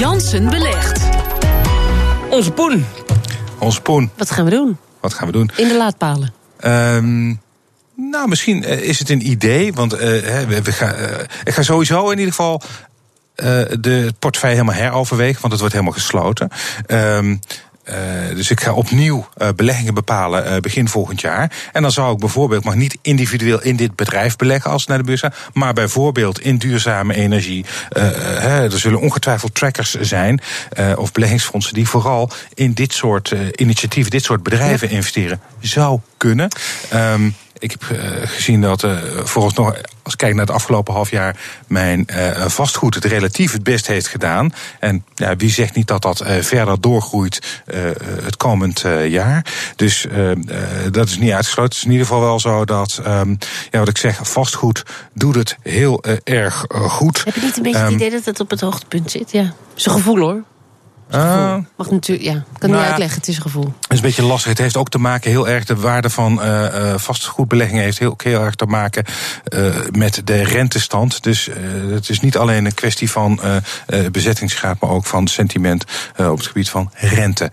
Jansen belegt. Onze Poen. Onze Poen. Wat gaan we doen? Wat gaan we doen? In de laadpalen. Ehm, nou, misschien eh, is het een idee. Want eh, hè, we, we gaan, eh, ik ga sowieso in ieder geval eh, de portefeuille helemaal heroverwegen. Want het wordt helemaal gesloten. Ehm, eh, dus ik ga opnieuw eh, beleggingen bepalen eh, begin volgend jaar. En dan zou ik bijvoorbeeld, mag niet individueel in dit bedrijf beleggen als het naar de beurs gaat, maar bijvoorbeeld in duurzame energie. Eh, eh, er zullen ongetwijfeld trackers zijn eh, of beleggingsfondsen die vooral in dit soort eh, initiatieven, dit soort bedrijven investeren. Zou kunnen. Ehm, ik heb eh, gezien dat uh, vooralsnog, als ik kijk naar het afgelopen half jaar, mijn uh, vastgoed het relatief het best heeft gedaan. En ja, wie zegt niet dat dat uh, verder doorgroeit uh, het komend jaar. Dus dat is niet uitgesloten. Het is in ieder geval wel zo dat, um, ja, wat ik zeg, vastgoed doet het heel erg goed. Heb je niet een beetje um, het idee dat het op het hoogtepunt zit? Ja, zijn gevoel hoor. Uh, Mag natuurlijk, ja, ik kan nou, niet uitleggen, het is een gevoel. Het is een beetje lastig. Het heeft ook te maken, heel erg, de waarde van uh, vastgoedbeleggingen heeft heel, heel erg te maken uh, met de rentestand. Dus het is niet alleen een kwestie van bezettingsgraad, maar ook van sentiment op het gebied van rente.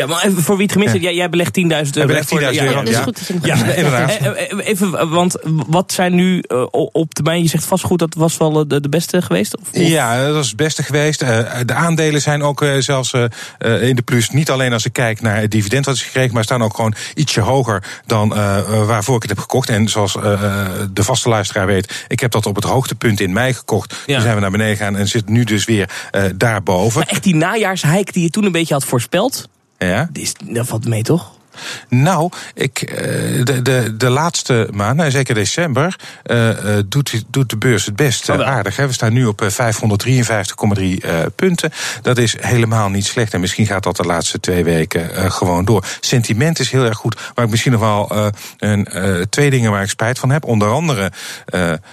Ja, maar even voor wie het gemist heeft, jij, jij belegt 10.000 euro. Ik beleg 10.000 euro, ja. Dat is goed. Ja, ja, inderdaad. Even, want wat zijn nu op termijn, je zegt vastgoed, dat was wel de, de beste geweest? Of? Ja, dat was het beste geweest. De aandelen zijn ook zelfs in de plus. Niet alleen als ik kijk naar het dividend wat is gekregen, maar staan ook gewoon ietsje hoger dan waarvoor ik het heb gekocht. En zoals de vaste luisteraar weet, ik heb dat op het hoogtepunt in mei gekocht. Ja. Toen zijn we naar beneden gegaan en zit nu dus weer daarboven. Maar echt die najaarshike die je toen een beetje had voorspeld, ja? Is, dat valt mee, toch? Nou, ik, de, de, de laatste maanden, zeker december, uh, doet, doet de beurs het best uh, aardig. Hè. We staan nu op 553,3 uh, punten. Dat is helemaal niet slecht. En misschien gaat dat de laatste twee weken gewoon door. Sentiment is heel erg goed. Maar ik misschien nog wel een, twee dingen waar ik spijt van heb. Onder andere,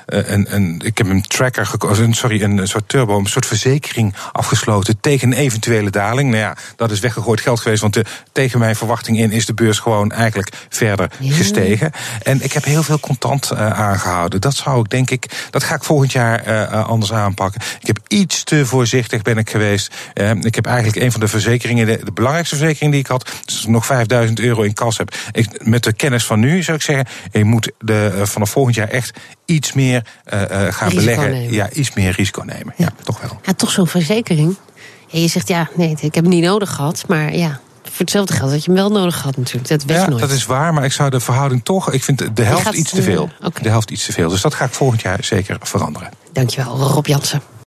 een, een, ik heb een tracker gekozen, sorry, een soort turbo, een soort verzekering afgesloten tegen een eventuele daling. Nou ja, dat is weggegooid geld geweest, want de, tegen mijn verwachting in is de beurs gewoon eigenlijk verder ja. gestegen. En ik heb heel veel contant uh, aangehouden. Dat zou ik denk ik, dat ga ik volgend jaar uh, anders aanpakken. Ik heb iets te voorzichtig ben ik geweest. Uh, ik heb eigenlijk een van de verzekeringen, de, de, belangrijkste verzekering die ik had, dus nog 5000 euro in kas heb. Ik, met de kennis van nu zou ik zeggen, je moet de, vanaf volgend jaar echt iets meer gaan risico beleggen. Nemen. Ja, iets meer risico nemen. Ja, ja toch wel. Ja, toch zo'n verzekering. En je zegt ja, nee, ik heb hem niet nodig gehad, maar ja voor hetzelfde geld dat je hem wel nodig had natuurlijk. Dat weet ja, nooit. dat is waar, maar ik zou de verhouding toch... Ik vind de helft iets te veel. Okay. De helft iets te veel. Dus dat ga ik volgend jaar zeker veranderen. Dankjewel, Rob Jansen.